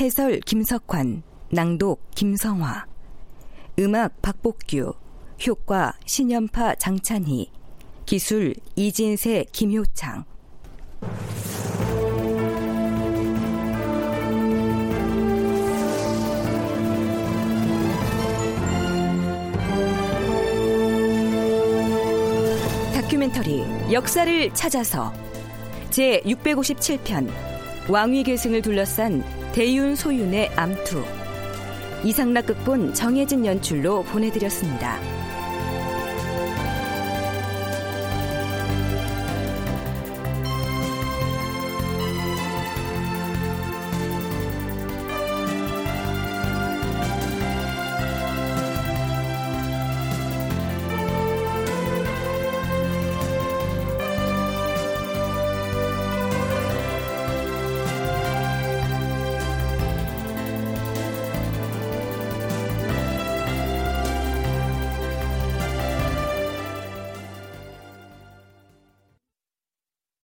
해설 김석환, 낭독 김성화. 음악 박복규. 효과 신연파 장찬희. 기술 이진세 김효창 다큐멘터리 역사를 찾아서 제 657편 왕위 계승을 둘러싼 대윤 소윤의 암투 이상락 극본 정혜진 연출로 보내드렸습니다.